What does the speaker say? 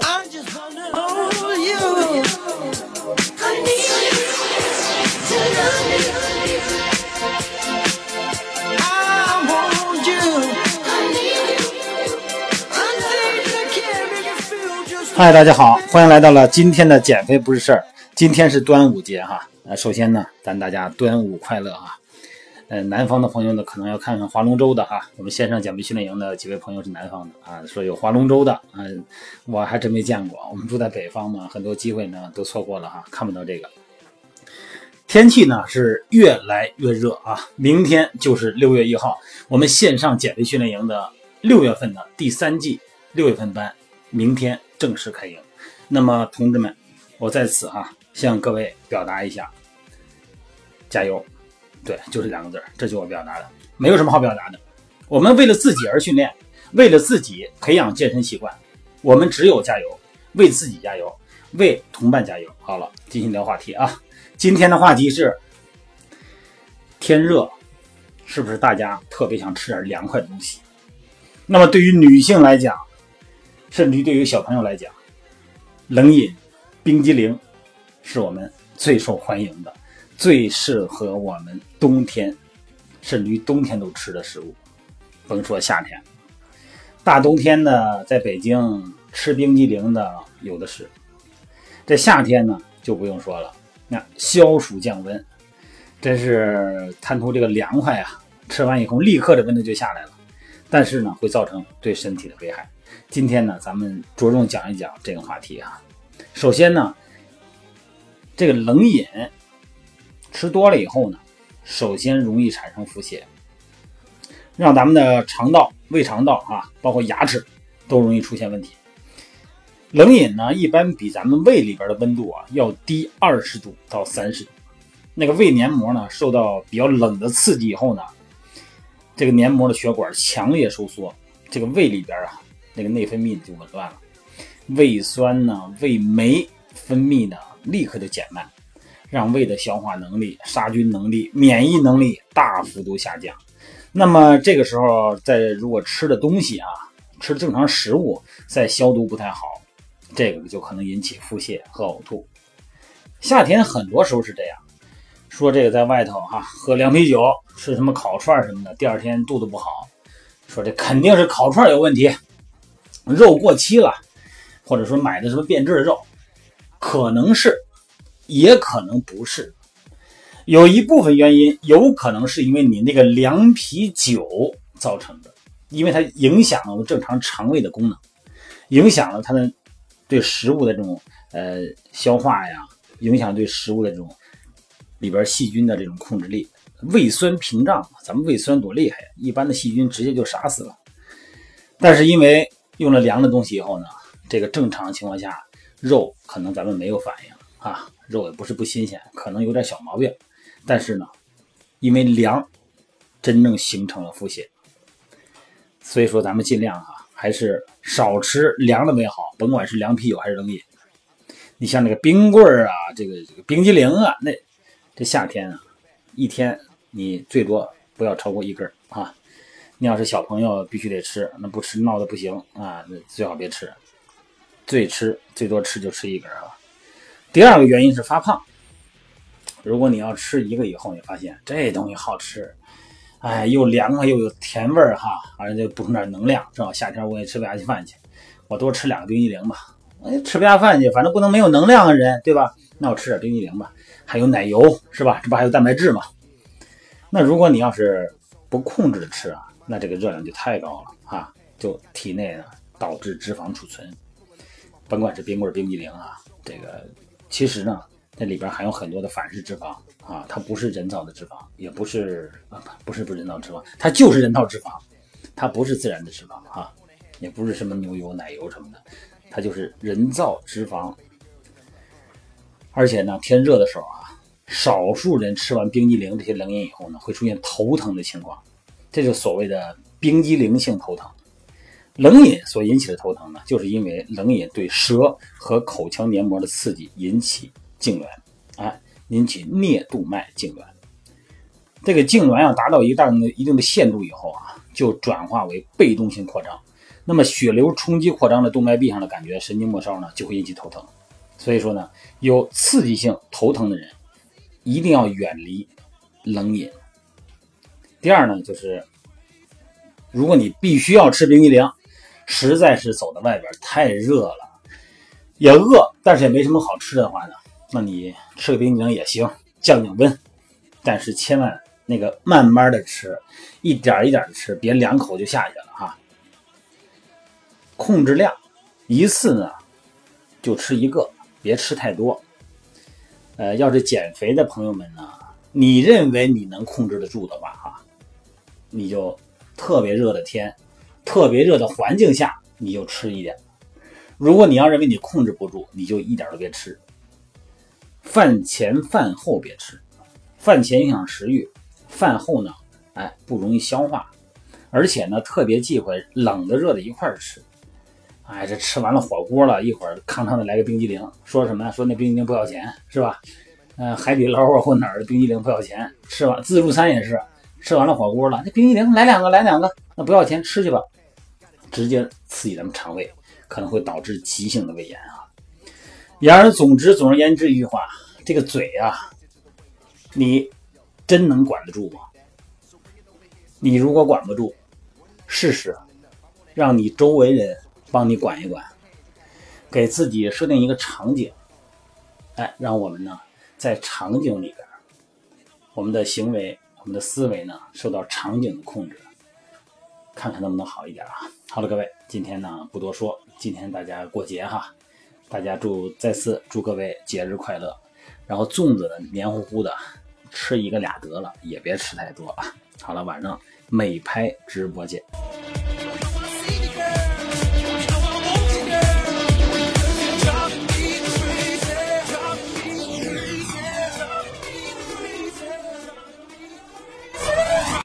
I just wanna hold you. I need to love you. I want you. I need you. I think I can make you feel just 嗨，大家好，欢迎来到了今天的减肥不是事儿。今天是端午节哈，呃，首先呢，咱大家端午快乐哈。 呃，南方的朋友呢，可能要看看划龙舟的哈。我们线上减肥训练营的几位朋友是南方的啊，说有划龙舟的，嗯、我还真没见过。我们住在北方嘛，很多机会呢都错过了哈，看不到这个。天气呢是越来越热啊，明天就是六月一号，我们线上减肥训练营的六月份的第三季六月份班，明天正式开营。那么同志们，我在此哈、向各位表达一下，加油！对，就这两个字儿，这就我表达的，没有什么好表达的。我们为了自己而训练，为了自己培养健身习惯，我们只有加油，为自己加油，为同伴加油。好了，进行聊话题啊。今天的话题是天热，是不是大家特别想吃点凉快的东西？那么对于女性来讲，甚至于对于小朋友来讲，冷饮、冰激凌是我们最受欢迎的、最适合我们冬天，甚至于冬天都吃的食物。甭说夏天，大冬天的在北京吃冰激凌的有的是。这夏天呢就不用说了，那消暑降温，真是贪图这个凉快啊！吃完以后立刻这温度就下来了，但是呢会造成对身体的危害。今天呢，咱们着重讲一讲这个话题啊。首先呢，这个冷饮吃多了以后呢，首先容易产生腹泻，让咱们的肠道、胃肠道啊，包括牙齿都容易出现问题。冷饮呢，一般比咱们胃里边的温度啊要低二十度到三十度。那个胃黏膜呢，受到比较冷的刺激以后呢，这个黏膜的血管强烈收缩，这个胃里边啊，那个内分泌就紊乱了，胃酸呢、胃酶分泌呢立刻就减慢，让胃的消化能力、杀菌能力、免疫能力大幅度下降。那么这个时候，在如果吃的东西啊，吃正常食物，再消毒不太好，这个就可能引起腹泻和呕吐。夏天很多时候是这样，说这个在外头哈、喝凉啤酒，吃什么烤串什么的，第二天肚子不好，说这肯定是烤串有问题，肉过期了，或者说买的什么变质的肉，可能是，也可能不是。有一部分原因有可能是因为你那个凉啤酒造成的，因为它影响了我们正常肠胃的功能，影响了它的对食物的这种呃消化呀，影响对食物的这种里边细菌的这种控制力。胃酸屏障，咱们胃酸多厉害呀，一般的细菌直接就杀死了。但是因为用了凉的东西以后呢，这个正常情况下肉可能咱们没有反应啊，肉也不是不新鲜，可能有点小毛病。但是呢，因为凉，真正形成了腹泻，所以说咱们尽量啊、还是少吃凉的为好，甭管是凉啤酒还是冷饮。你像那个冰棍儿啊，这个这个冰激凌啊，那这夏天啊，一天你最多不要超过一根啊。你要是小朋友必须得吃，那不吃闹的不行啊，那最好别吃，最吃最多吃就吃一根啊。第二个原因是发胖。如果你要吃一个以后，你发现这东西好吃，哎，又凉快又有甜味儿哈，而且补充点能量。正好夏天我也吃不下去饭去，我多吃两个冰激凌吧。哎，吃不下饭去，反正不能没有能量的人，对吧？那我吃点冰激凌吧，还有奶油是吧？这不还有蛋白质吗？那如果你要是不控制的吃啊，那这个热量就太高了啊，就体内呢导致脂肪储存。甭管是冰棍、冰激凌啊，这个其实呢。那里边含有很多的反式脂肪啊，它不是人造的脂肪，也不是啊，不是不是人造脂肪，它就是人造脂肪，它不是自然的脂肪啊，也不是什么牛油、奶油什么的，它就是人造脂肪。而且呢，天热的时候啊，少数人吃完冰激凌这些冷饮以后呢，会出现头疼的情况，这就所谓的冰激凌性头疼。冷饮所引起的头疼呢，就是因为冷饮对舌和口腔黏膜的刺激引起。痉挛，啊，引起颞动脉痉挛。这个痉挛要达到一定的一定的限度以后啊，就转化为被动性扩张，那么血流冲击扩张的动脉壁上的感觉神经末梢呢，就会引起头疼。所以说呢，有刺激性头疼的人一定要远离冷饮。第二呢，就是如果你必须要吃冰激凌，实在是走到外边太热了，也饿，但是也没什么好吃的话呢，那你吃个冰激凌也行，降降温。但是千万那个慢慢的吃，一点一点的吃，别两口就下去了哈。控制量，一次呢就吃一个，别吃太多。呃，要是减肥的朋友们呢，你认为你能控制得住的话哈，你就特别热的天，特别热的环境下，你就吃一点。如果你要认为你控制不住，你就一点都别吃。饭前饭后别吃，饭前影响食欲，饭后呢，哎不容易消化，而且呢特别忌讳冷的热的一块吃。哎，这吃完了火锅了，一会儿康康的来个冰激凌，说什么？说那冰激凌不要钱，是吧？嗯、海底捞啊或哪儿的冰激凌不要钱，吃完自助餐也是，吃完了火锅了，那冰激凌来两个，来两个，那不要钱，吃去吧，直接刺激咱们肠胃，可能会导致急性的胃炎啊。言而总之，总而言之一句话，这个嘴啊，你真能管得住吗？你如果管不住，试试让你周围人帮你管一管，给自己设定一个场景，哎，让我们呢在场景里边，我们的行为、我们的思维呢受到场景的控制，看看能不能好一点啊。好了，各位，今天呢不多说，今天大家过节哈，大家祝再次祝各位节日快乐。然后粽子呢黏糊糊的，吃一个俩得了，也别吃太多啊。好了，晚上美拍直播见。